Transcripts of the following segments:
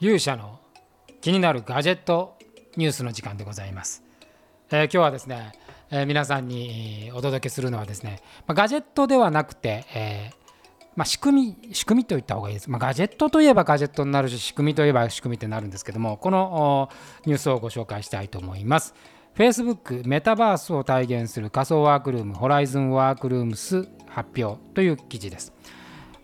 勇者の気になるガジェットニュースの時間でございます。えー、今日はですね、えー、皆さんにお届けするのはですね、まあ、ガジェットではなくて、えー、まあ、仕組み、仕組みといった方がいいです。まあ、ガジェットといえばガジェットになるし、仕組みといえば仕組みってなるんですけども、このニュースをご紹介したいと思います。Facebook メタバースを体現する仮想ワークルーム、ホライズンワークルームス発表という記事です。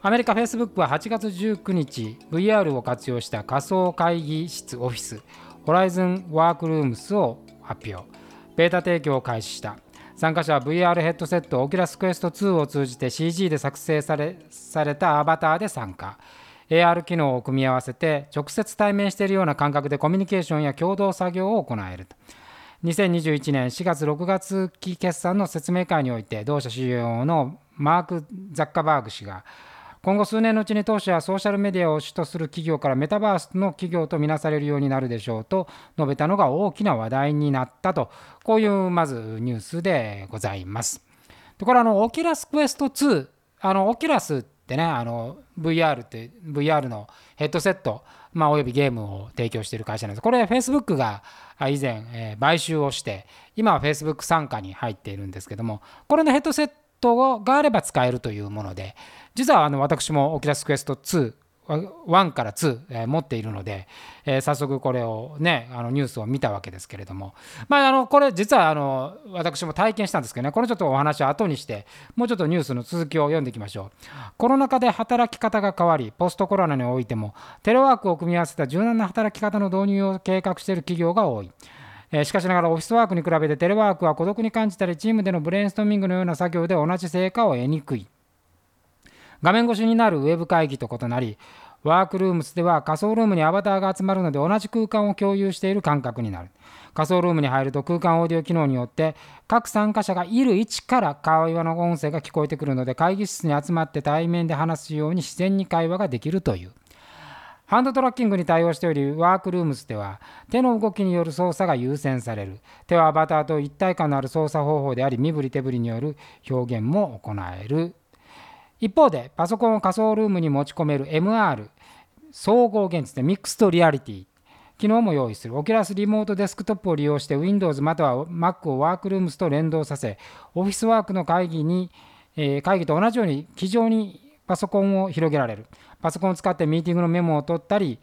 アメリカ Facebook は8月19日 VR を活用した仮想会議室オフィスホライズンワークルームスを発表。ベータ提供を開始した。参加者は VR ヘッドセットオキュラスクエスト2を通じて CG で作成されされたアバターで参加。AR 機能を組み合わせて直接対面しているような感覚でコミュニケーションや共同作業を行えると。2021年4月6月期決算の説明会において同社 CEO のマーク・ザッカーバーグ氏が今後数年のうちに当社はソーシャルメディアを主とする企業からメタバースの企業とみなされるようになるでしょうと述べたのが大きな話題になったと、こういうまずニュースでございます。でこれあの、オキュラスクエスト2、あのオキュラスってね、あの VR って VR のヘッドセット、まあ、およびゲームを提供している会社なんです。これ、Facebook が以前、え、買収をして、今は Facebook 傘下に入っているんですけども、これのヘッドセットがあれば使えるというもので、実はあの私もオキラスクエスト2 1から2、えー、持っているので、えー、早速これをねあのニュースを見たわけですけれども、まあ、あのこれ実はあの私も体験したんですけどね。これちょっとお話を後にしてもうちょっとニュースの続きを読んでいきましょう。コロナ禍で働き方が変わりポストコロナにおいてもテレワークを組み合わせた柔軟な働き方の導入を計画している企業が多い。しかしながらオフィスワークに比べてテレワークは孤独に感じたりチームでのブレインストーミングのような作業で同じ成果を得にくい。画面越しになるウェブ会議と異なりワークルームスでは仮想ルームにアバターが集まるので同じ空間を共有している感覚になる仮想ルームに入ると空間オーディオ機能によって各参加者がいる位置から会話の音声が聞こえてくるので会議室に集まって対面で話すように自然に会話ができるというハンドトラッキングに対応しており、ワークルームスでは手の動きによる操作が優先される。手はアバターと一体感のある操作方法であり、身振り手振りによる表現も行える。一方で、パソコンを仮想ルームに持ち込める MR、総合現実でミックスドリアリティ、機能も用意する。オキュラスリモートデスクトップを利用して Windows または Mac をワークルームスと連動させ、オフィスワークの会議に、えー、会議と同じように机上にパソコンを広げられる。パソコンを使ってミーティングのメモを取ったり、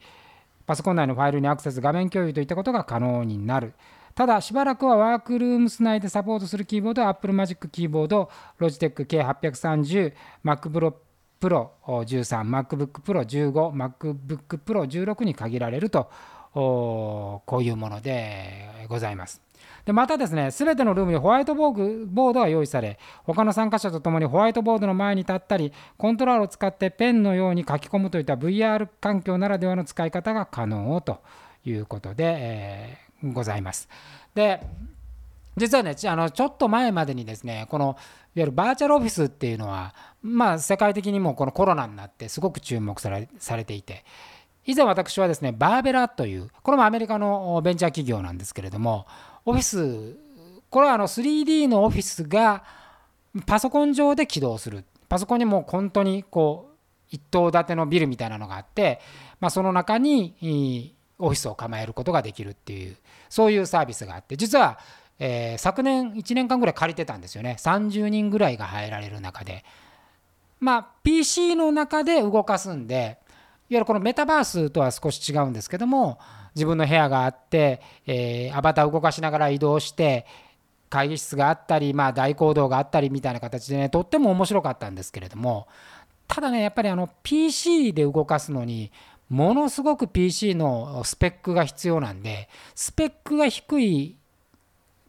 パソコン内のファイルにアクセス、画面共有といったことが可能になる。ただ、しばらくはワークルームス内でサポートするキーボードは Apple Magic キーボード、Logitech K830、MacBook Pro 13、MacBook Pro 15、MacBook Pro 16に限られると、こういうものでございます。でまたですね、すべてのルームにホワイトボードが用意され、他の参加者と共にホワイトボードの前に立ったり、コントロールを使ってペンのように書き込むといった VR 環境ならではの使い方が可能ということで、えー、ございます。で実はねあのちょっと前までにですねこのいわゆるバーチャルオフィスっていうのはまあ世界的にもこのコロナになってすごく注目されされていて以前私はですねバーベラというこれもアメリカのベンチャー企業なんですけれどもオフィスこれはあの 3D のオフィスがパソコン上で起動するパソコンにも本当にこう一棟建てのビルみたいなのがあって、まあ、その中にオフィスを構えることができるっていうそういうサービスがあって実は、えー、昨年1年間ぐらい借りてたんですよね。30人ぐらいが入られる中で。まあ PC の中で動かすんでいわゆるこのメタバースとは少し違うんですけども自分の部屋があって、えー、アバターを動かしながら移動して会議室があったり、まあ、大講堂があったりみたいな形でねとっても面白かったんですけれどもただねやっぱりあの PC で動かすのにものすごく PC のスペックが必要なんでスペックが低い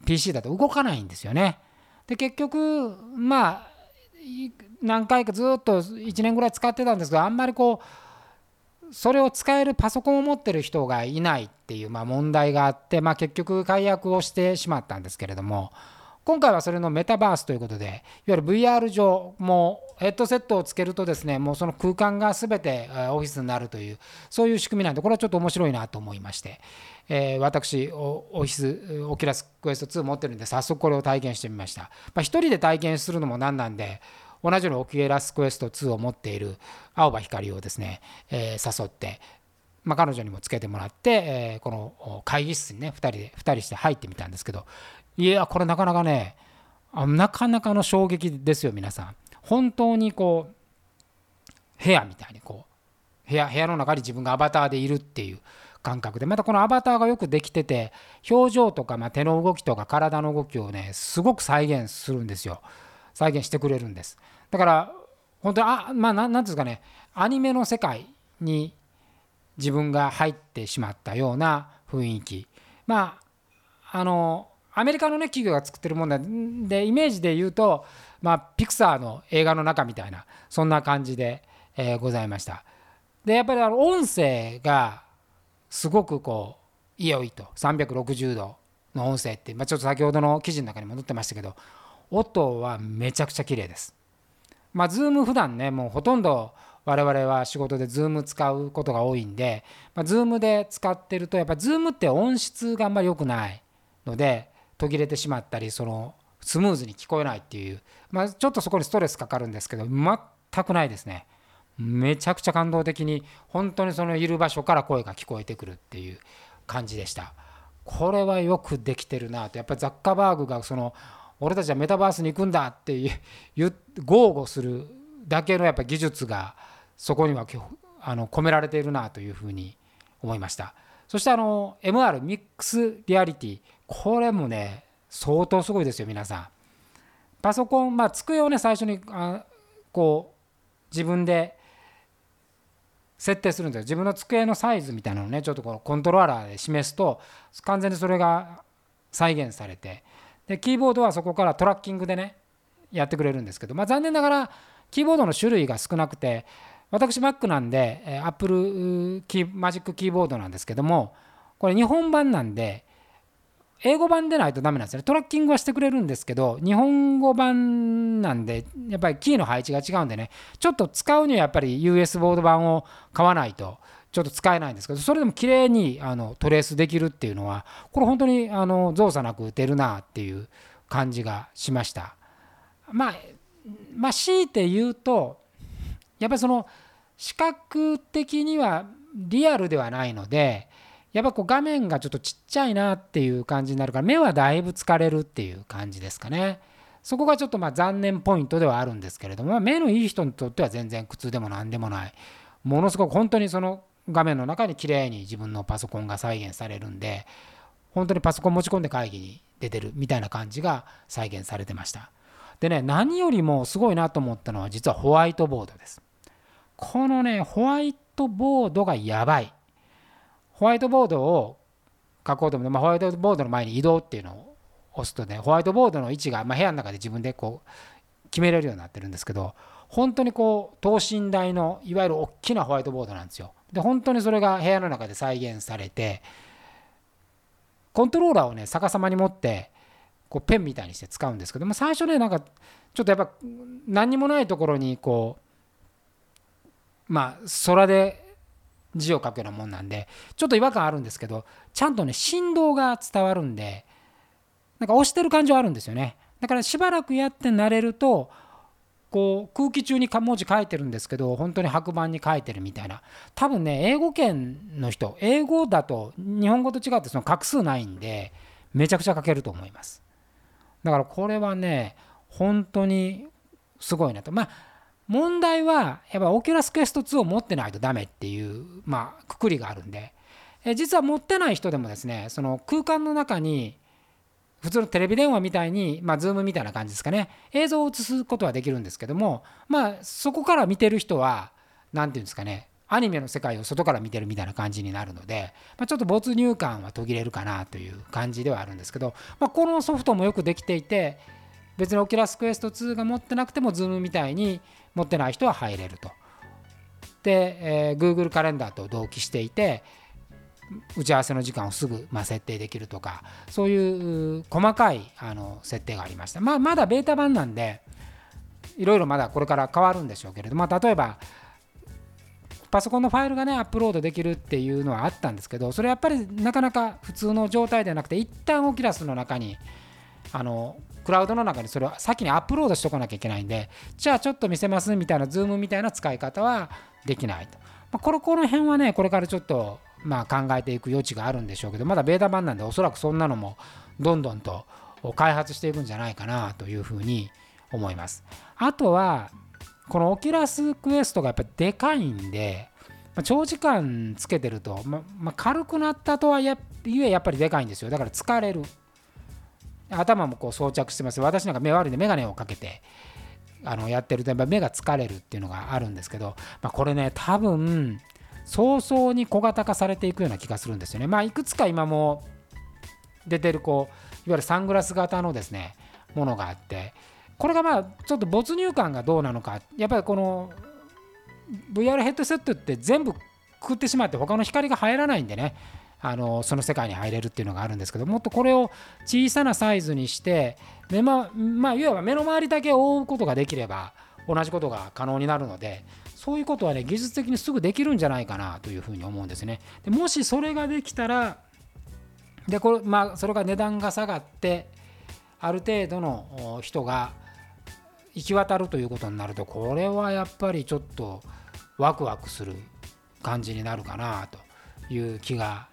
PC だと動かないんですよね。で結局まあ何回かずっと1年ぐらい使ってたんですけどあんまりこうそれを使えるパソコンを持ってる人がいないっていうまあ問題があって、まあ、結局解約をしてしまったんですけれども今回はそれのメタバースということでいわゆる VR 上もうヘッドセットをつけるとですねもうその空間が全てオフィスになるというそういう仕組みなんでこれはちょっと面白いなと思いまして、えー、私オフィスオキュラスクエスト2持ってるんで早速これを体験してみました、まあ、1人で体験するのもなんなんで同じようにオキュラスクエスト2を持っている青葉光をですね、えー、誘ってまあ、彼女にもつけてもらって、えー、この会議室にね2人で2人して入ってみたんですけどいやこれなかなかねなかなかの衝撃ですよ皆さん。本当にこう部屋みたいにこう部屋部屋の中に自分がアバターでいるっていう感覚でまたこのアバターがよくできてて表情とか、ま、手の動きとか体の動きをねすごく再現するんですよ。再現してくれるんです。だから本当にあまあ何ていうんですかねアニメの世界に自分が入ってしまったような雰囲気。まああのアメリカのね企業が作ってるものでイメージで言うと、まあ、ピクサーの映画の中みたいなそんな感じで、えー、ございました。でやっぱりあの音声がすごくこう良いと。360度の音声って、まあ、ちょっと先ほどの記事の中にも載ってましたけど音はめちゃくちゃ綺麗です。まあ、ズーム普段ね、もうほとんど我々は仕事でズーム使うことが多いんで、まあ、ズームで使ってると、やっぱズームって音質があんまり良くないので、途切れてしまったり、そのスムーズに聞こえないっていう、まあ、ちょっとそこにストレスかかるんですけど、全くないですね。めちゃくちゃ感動的に、本当にそのいる場所から声が聞こえてくるっていう感じでした。これはよくできてるなと、やっぱりザッカーバーグがその俺たちはメタバースに行くんだっていう豪語するだけのやっぱ技術がそこにはあの込められているなというふうに思いましたそしてあの MR ミックスリアリティこれもね相当すごいですよ皆さん。パソコンまあ机をね最初にあこう自分で設定するんですよ。自分の机のサイズみたいなのをねちょっとこのコントローラーで示すと完全にそれが再現されて。でキーボードはそこからトラッキングでねやってくれるんですけど、まあ、残念ながらキーボードの種類が少なくて私 Mac なんで Apple キーマジックキーボードなんですけどもこれ日本版なんで英語版でないとダメなんですねトラッキングはしてくれるんですけど日本語版なんでやっぱりキーの配置が違うんでねちょっと使うにはやっぱり US ボード版を買わないとちょっと使えないんですけどそれでも綺麗にあのトレースできるっていうのはこれ本当にあの造作なく打てるなっていう感じがしました。まあ、まあ、強いて言うとやっぱりその視覚的にはリアルではないのでやっぱこう画面がちょっとちっちゃいなっていう感じになるから目はだいぶ疲れるっていう感じですかね。そこがちょっとまあ残念ポイントではあるんですけれども目のいい人にとっては全然苦痛でも何でもない。ものすごく本当にその画面の中に綺麗に自分のパソコンが再現されるんで本当にパソコン持ち込んで会議に出てるみたいな感じが再現されてました。でね何よりもすごいなと思ったのは実はホワイトボードです。このねホワイトボードがやばい。ホワイトボードを書こうと思って、ま、ホワイトボードの前に移動っていうのを押すとねホワイトボードの位置が、まあ、部屋の中で自分でこう決めれるようになってるんですけど本当にこう等身大のいわゆる大きなホワイトボードなんですよ。で本当にそれが部屋の中で再現されてコントローラーをね逆さまに持ってこうペンみたいにして使うんですけども最初ねなんかちょっとやっぱ何にもないところにこうまあ空で字を書くようなもんなんでちょっと違和感あるんですけどちゃんとね振動が伝わるんでなんか押してる感じはあるんですよね。だからしばらくやって慣れるとこう空気中に文字書いてるんですけど本当に白板に書いてるみたいな。多分ね英語圏の人英語だと日本語と違ってその画数ないんでめちゃくちゃ書けると思います。だからこれはね本当にすごいなと。まあ問題はやっぱオキュラスクエスト2を持ってないとダメっていうまあくくりがあるんで。実は持ってない人でもですねその空間の中に普通のテレビ電話みたいに、まあ、ズームみたいな感じですかね、映像を映すことはできるんですけども、まあ、そこから見てる人は、何て言うんですかね、アニメの世界を外から見てるみたいな感じになるので、まあ、ちょっと没入感は途切れるかなという感じではあるんですけど、まあ、このソフトもよくできていて、別にオキュラスクエスト2が持ってなくても、ズームみたいに持ってない人は入れると。で、えー、Google カレンダーと同期していて、打ち合わせの時間をすぐ、ま設定できるとかそういう細かいあの設定がありました、まあ、まだベータ版なんでいろいろまだこれから変わるんでしょうけれども、まあ、例えばパソコンのファイルがねアップロードできるっていうのはあったんですけどそれやっぱりなかなか普通の状態ではなくて一旦オキュラスの中にあのクラウドの中にそれを先にアップロードしとかなきゃいけないんでじゃあちょっと見せますみたいなズームみたいな使い方はできないと。まあ、これこの辺はねこれからちょっとまあ考えていく余地があるんでしょうけどまだベータ版なんでおそらくそんなのもどんどんと開発していくんじゃないかなというふうに思います。あとはこのオキュラスクエストがやっぱでかいんで、ま、長時間つけてると、ままあ、軽くなったとはいえやっぱりでかいんですよ。だから疲れる。頭もこう装着してます私なんか目悪いんで眼鏡をかけてあのやってるとやっぱ目が疲れるっていうのがあるんですけど、まあ、これね多分早々に小型化されていくような気がするんですよね。まあ、いくつか今も出てるこういわゆるサングラス型のですねものがあってこれがまあちょっと没入感がどうなのかやっぱりこの VR ヘッドセットって全部食ってしまって他の光が入らないんでねあのその世界に入れるっていうのがあるんですけどもっとこれを小さなサイズにして目ままあいわば目の周りだけ覆うことができれば同じことが可能になるのでそういうことはね技術的にすぐできるんじゃないかなというふうに思うんですね。でもしそれができたらでこれまあそれが値段が下がってある程度の人が行き渡るということになるとこれはやっぱりちょっとワクワクする感じになるかなという気が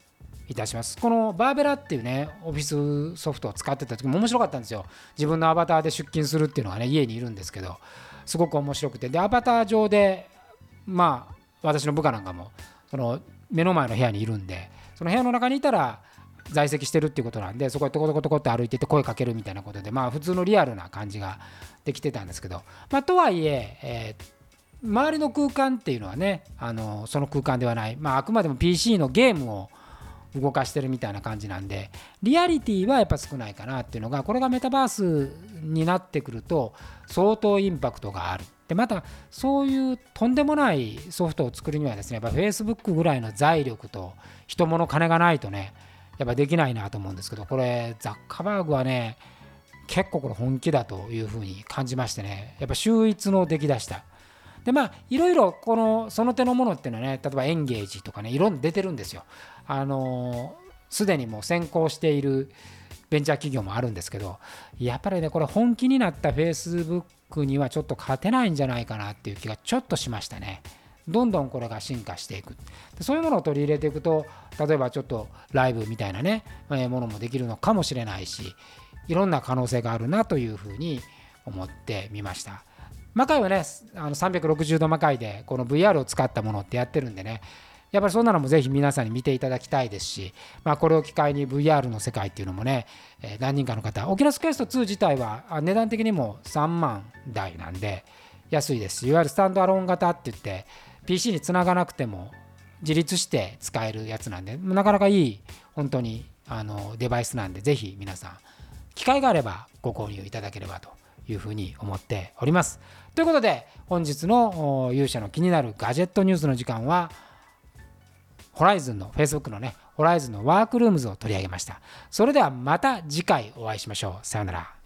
いたします。このバーベラっていうねオフィスソフトを使ってた時も面白かったんですよ。自分のアバターで出勤するっていうのがね家にいるんですけどすごく面白くて。でアバター上でまあ私の部下なんかもその目の前の部屋にいるんでその部屋の中にいたら在籍してるっていうことなんでそこへトコトコトコって歩いてて声かけるみたいなことでまあ普通のリアルな感じができてたんですけど。まあとはいええー、周りの空間っていうのはねあのその空間ではない、まあ、あくまでも PC のゲームを動かしてるみたいな感じなんでリアリティはやっぱ少ないかなっていうのがこれがメタバースになってくると相当インパクトがある。でまたそういうとんでもないソフトを作るにはですねやっぱ Facebook ぐらいの財力と人物金がないとねやっぱできないなと思うんですけどこれザッカバーグはね結構これ本気だというふうに感じましてねやっぱ秀逸の出来だしたでまあいろいろこのその手のものっていうのはね例えばエンゲージとかねいろんな出てるんですよ。あのすでにもう先行しているベンチャー企業もあるんですけどやっぱりねこれ本気になった Facebook にはちょっと勝てないんじゃないかなっていう気がちょっとしましたね。どんどんこれが進化していく。そういうものを取り入れていくと例えばちょっとライブみたいなね、えものもできるのかもしれないしいろんな可能性があるなというふうに思ってみました。魔界はねあの360度魔界でこの VR を使ったものってやってるんでねやっぱりそんなのもぜひ皆さんに見ていただきたいですし、まあ、これを機会に VR の世界っていうのもね、え何人かの方、オキラスクエスト2自体は値段的にも3万台なんで安いです、いわゆるスタンドアローン型って言って、PC につながなくても自立して使えるやつなんで、なかなかいい本当にあのデバイスなんで、ぜひ皆さん、機会があればご購入いただければというふうに思っております。ということで、本日の勇者の気になるガジェットニュースの時間は、ホライズンの Facebook のね、ホライズンのワークルームズを取り上げました。それではまた次回お会いしましょう。さようなら。